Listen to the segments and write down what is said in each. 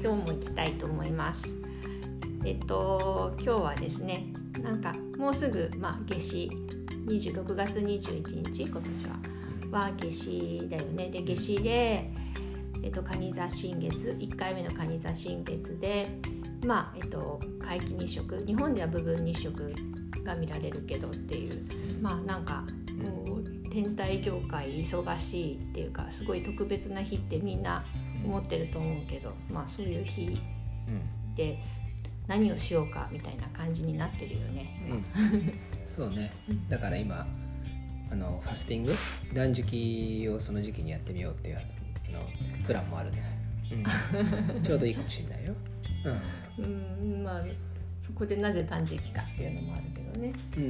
今日も行きたいと思います。えっと今日はですねなんかもうすぐまあ夏至。26月21日今年は。は夏至だよね。で夏至でえっと蟹座新月。1回目の蟹座新月でまあえっと皆既日食。日本では部分日食が見られるけどっていう。まあなんかこう天体業界忙しいっていうかすごい特別な日ってみんな思ってると思うけどまあそういう日で何をしようかみたいな感じになってるよね。うん、そうね。だから今あのファスティング？断食をその時期にやってみようっていうあのプランもあるね、うん、ちょうどいいかもしれないよ。うん、まあそこでなぜ断食かっていうのもあるけどね。うん、う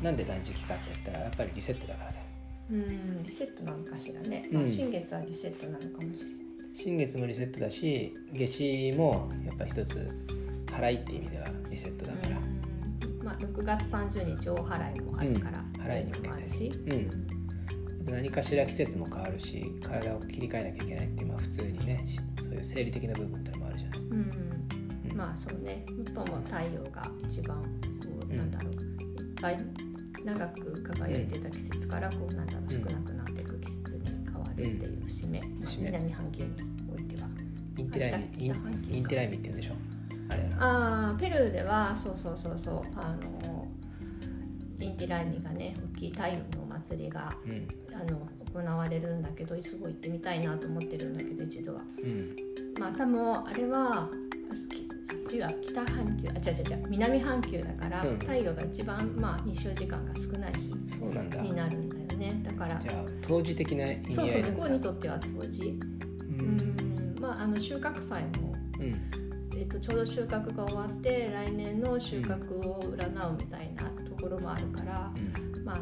ん、なんで断食かって言ったらやっぱりリセットだからだよ。うん、リセットなのかしらね。まあ、うん新月はリセットなのかもしれない。新月もリセットだし夏至もやっぱ一つ払いって意味ではリセットだから、うん。まあ6月30日大払いもあるから、うん。払いに向けてもあるし。うん。何かしら季節も変わるし体を切り替えなきゃいけないって、まあ、普通にねしそういう生理的な部分ってのもあるじゃない。うん、まあそうね。最も太陽が一番こう、うんなんだろう。いっぱい長く輝いてた季節からこうなんだろう少うんなくなっていく季節に変わるっていう節目、まあ南半球においては。インティライミインティライミって言うんでしょ？あれ。ああペルーではそうそうそうそうあのインティライミがね大きい太陽のお祭りがうん。あの行われるんだけどすごい行ってみたいなと思ってるんだけど一度は。うん。まあ多分あれはちは北半球あ違う違う違う南半球だから、うん。太陽が一番まあ日照時間が少ない日そうなんだ。になるんだよね。だからじゃあ当時的な意味合そうそう向こうにとっては当時ううんんまああの収穫祭もうん。えっとちょうど収穫が終わって来年の収穫を占うみたいなところもあるから、うん。まあ、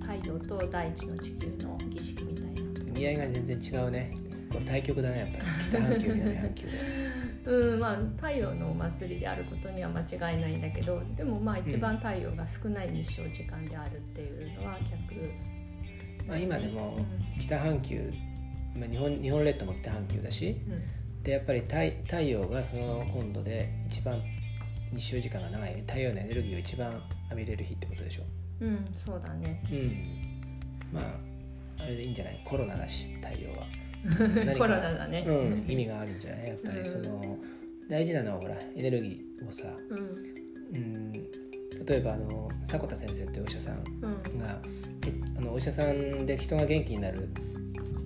太陽と大地の地球の儀式みたいな意味合いが全然違うね。こう対極だねやっぱり。北半球南半球。で うんまあ太陽のお祭りであることには間違いないんだけどでもまあ一番太陽が少ない日照時間であるっていうのは逆、まあ今でもう北半球、まあ、日本日本列島も北半球だしんうん。でやっぱり太太陽がその今度で一番日照時間が長い太陽のエネルギーを一番浴びれる日ってことでしょ。うん、そうだね。うん。まああれでいいんじゃない？コロナだし太陽は何か コロナだね。うん、意味があるんじゃない？やっぱうん。りその大事なのはほらエネルギーをさ、うん。うん、例えばあの迫田先生ってお医者さんうん。あのお医者さんで人が元気になる、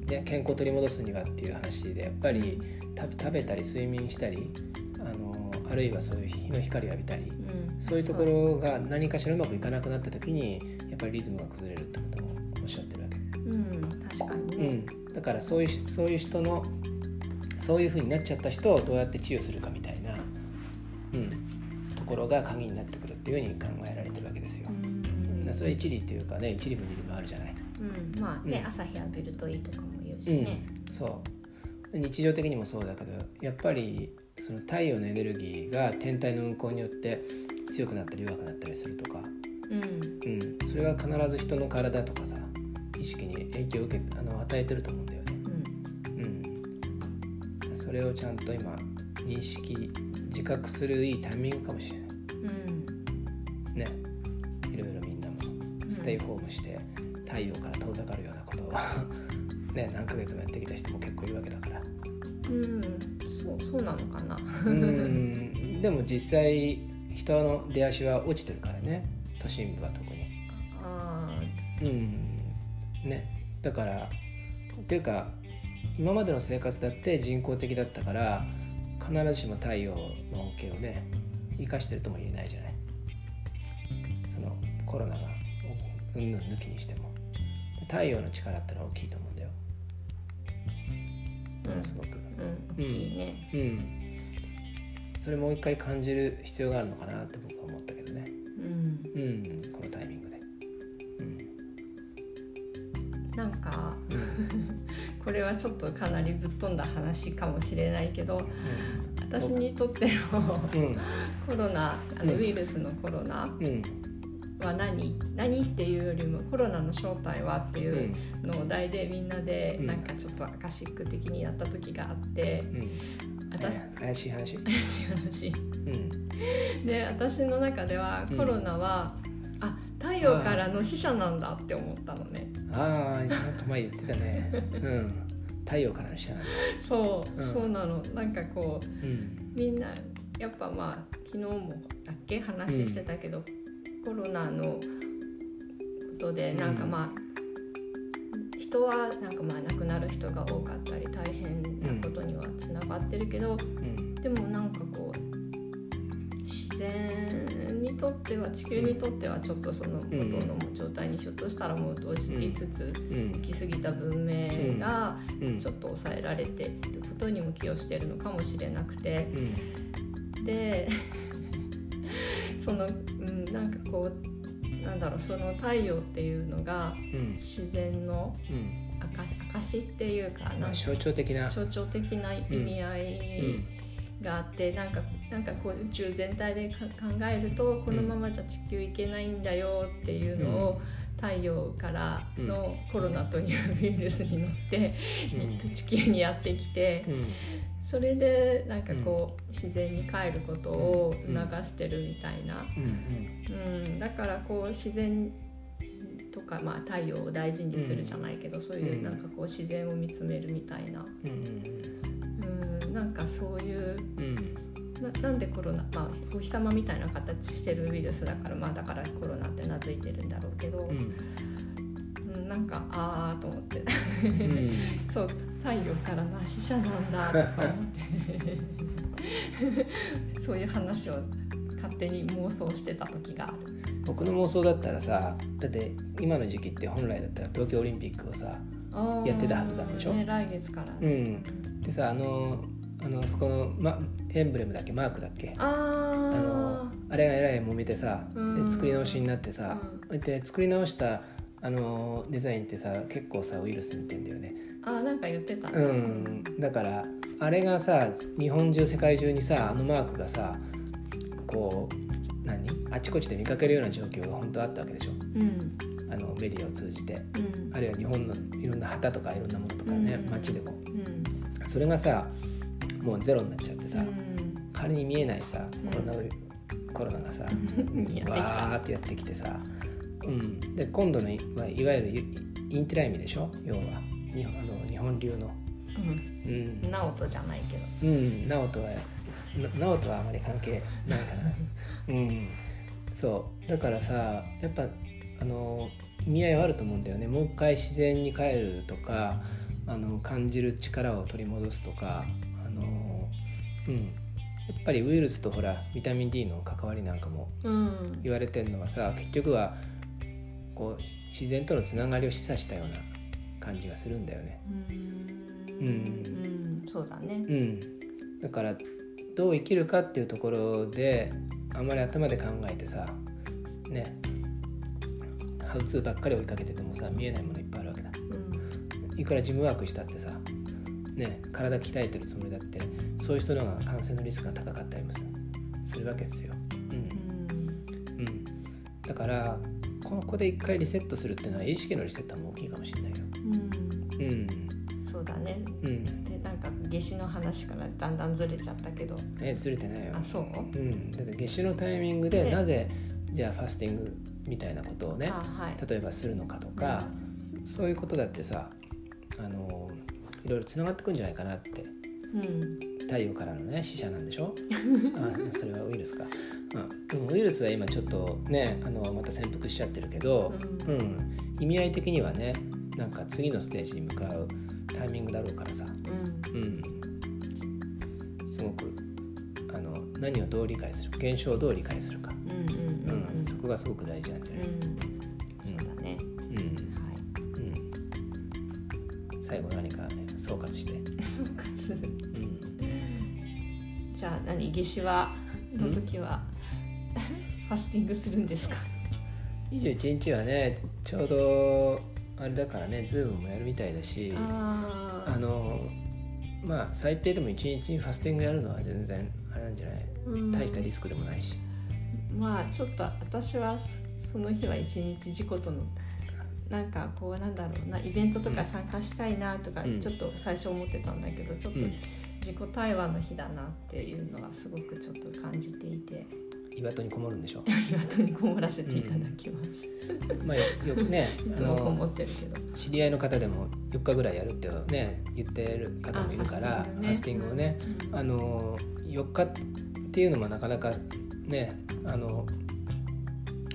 ね、健康を取り戻すにはっていう話でやっぱり食べ食べたり睡眠したりあのあるいはそういう日の光を浴びたりうん。そういうところが何かしらうまくいかなくなった時にやっぱりリズムが崩れるってこともおっしゃってるわけ。うん。確かにうね、ん、だからそういうそういう人のそういう風になっちゃった人をどうやって治癒するかみたいな、うん、ところが鍵になってくるっていうふうに考えられてるわけですよ。うん。それは一理っていうかね一理も二理もあるじゃない。うん、まあね、うん。朝日浴びるといいとかも言うしうん。ね、そう。で日常的にもそうだけどやっぱりその太陽のエネルギーが天体の運行によって強くなったり弱くなったりするとか、うん。うん、それは必ず人の体とかさ意識に影響を受けあの与えてると思うんだよね。うん。うん、それをちゃんと今認識自覚するいいタイミングかもしれない。うん。ね。いろいろみんなもステイホームして太陽から遠ざかるようなことを。ね何ヶ月もやってきた人も結構いるわけだから。うん。そうそうなのかな。うん。でも実際人の出足は落ちてるからね。都心部は特に。あうんね。だからっていうか今までの生活だって人工的だったから必ずしも太陽の恩恵をね生かしてるとも言えないじゃない。そのコロナがうんぬん抜きにしても。太陽の力ってのは大きいと思うんだよ。ものすごく。ーうん。いいね。うん。それもう一回感じる必要があるのかなって僕は思ったけどね。うん。うんなんかうん。う んこれはちょっとかなりぶっ飛んだ話かもしれないけど私にとってのうん。コロナあのうん。ウイルスのコロナうん。は何？何っていうよりもコロナの正体はっていうのを題でみんなでうん。なんかちょっとアカシック的にやった時があって、うん。怪しい話？怪しい話。うん。で私の中ではうん。コロナは、あ太陽からの死者なんだって思ったのね。ああなんか前言ってたね。うん。太陽からの下なんだ。そう、うん。そうなの。なんかこううん。みんなやっぱまあ昨日もだっけ話してたけど、コロナのことでなんかまあ、人はなんかまあ亡くなる人が多かったり大変なことにはつながってるけど、うん。でもなんかこう自然にとっては地球にとってはちょっとその元の状態にひょっとしたら戻りつつうん。行き過ぎた文明がうん。ちょっと抑えられていることにも寄与しているのかもしれなくて。うん。で その、うん、なんかこうなんだろうその太陽っていうのがうん。自然のうん。証証っていうかなんかまあ象徴的な。象徴的な意味合いがあって、なんかなんかこう宇宙全体でか考えるとこのままじゃ地球行けないんだよっていうのを、太陽からのコロナというウイルスに乗って、うん。地球にやってきて、うん。それでなんかこう、自然に帰ることを促してるみたいな、うん。うん、だからこう自然とか、まあ、太陽を大事にするじゃないけど、そういうなんかこう自然を見つめるみたいな、うんうん、なんかそういううん。ななんでコロナ、まあ、お日様みたいな形してるウイルスだから、まあ、だからコロナって名付いてるんだろうけど、うん。うん、なんかああと思って。うん。そう太陽からの死者なんだとか思って。そういう話を勝手に妄想してた時がある。僕の妄想だったらさだって今の時期って本来だったら東京オリンピックをさやってたはずなんでしょ？ね、来月から、うん。でさあのあのそこの、ま、エンブレムだっけ？マークだっけ？あのああれがえらい揉めてさ作り直しになってさうで作り直したあのデザインってさ結構さウイルスに似てんだよね。あーなんか言ってた、うん。だからあれがさ日本中世界中にさあのマークがさこう何？あちこちで見かけるような状況が本当あったわけでしょ？うん。あのメディアを通じて。うん。あるいは日本のいろんな旗とかいろんなものとかね、うん。街でも。うん。それがさもうゼロになっちゃってさ、うん。仮に見えないさうんコロナウイ、コロナがさ やってきた。わーってやってきてさ、うん、で今度のいわいわゆるイインテライミでしょ？要は。日本あの日本流の。うん。うん、直人じゃないけど。うん、直人はな直人はあまり関係ないかな。うん。そう。だからさやっぱあの意味合いはあると思うんだよね。もう一回自然に帰るとかあの感じる力を取り戻すとかうん。やっぱりウイルスとほらビタミン D の関わりなんかもうん。言われてるのはさ結局はこう自然とのつながりを示唆したような感じがするんだよね。うん。うん。そうだね。うん、だからどう生きるかっていうところであまり頭で考えてさねハウツーばっかり追いかけててもさ見えないものいっぱいあるわけだ。うん。いくらジムワークしたってさね体鍛えてるつもりだってそういう人の方が感染のリスクが高かったりもする。わけですよ、うん。うん、だからここで一回リセットするっていうのは意識のリセットも大きいかもしれないよ。うん。うん。そうだね。うん。でなんか夏至の話からだんだんずれちゃったけど。えずれてないよ。あそう？うん、だって夏至のタイミングでね。なぜじゃあファスティングみたいなことをねあはい。例えばするのかとか、そういうことだってさあのいろいろつながってくんじゃないかなって。うん太陽からのね死者なんでしょ？あそれはウイルスか、うん、でもウイルスは今ちょっとねあのまた潜伏しちゃってるけど、ううん。意味合い的にはねなんか次のステージに向かうタイミングだろうからさ、うん。うん、すごくあの何をどう理解する現象をどう理解するか、うんうんそこがすごく大事なんじゃない、うん。そうだね。うん。はい。うん、最後何か、ね、総括して、総括。うん、じゃあ何夏至はの時はファスティングするんですか？21日はねちょうどあれだからねズームもやるみたいだしああのまあ最低でも1日にファスティングやるのは全然あれなんじゃない？うん。大したリスクでもないし、まあちょっと私はその日は一日事故とのなんかこうなんだろうなイベントとか参加したいなとかうん。ちょっと最初思ってたんだけどちょっとうん。自己対話の日だなっていうのはすごくちょっと感じていて。岩戸にこもるんでしょ？岩戸にこもらせていただきます、まあよよくね いあつもこものってるけど。知り合いの方でも4日ぐらいやるってね言ってる方もいるからあファスティングをね。うん。あの4日っていうのもなかなかねあの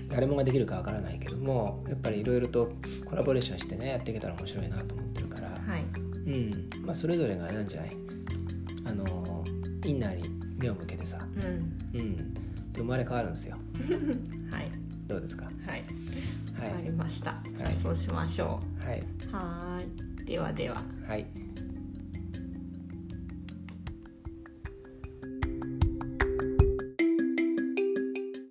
誰もができるかわからないけどもやっぱりいろいろとコラボレーションしてねやっていけたら面白いなと思ってるから、はい。うん。まあ、それぞれがなんじゃない？あのインナーに目を向けてさ、うん。うん、で生まれ変わるんですよ。はい。どうですか？はい。はわかりいました、じゃはい。あそうしましょはい。うはーい。ではでは。はい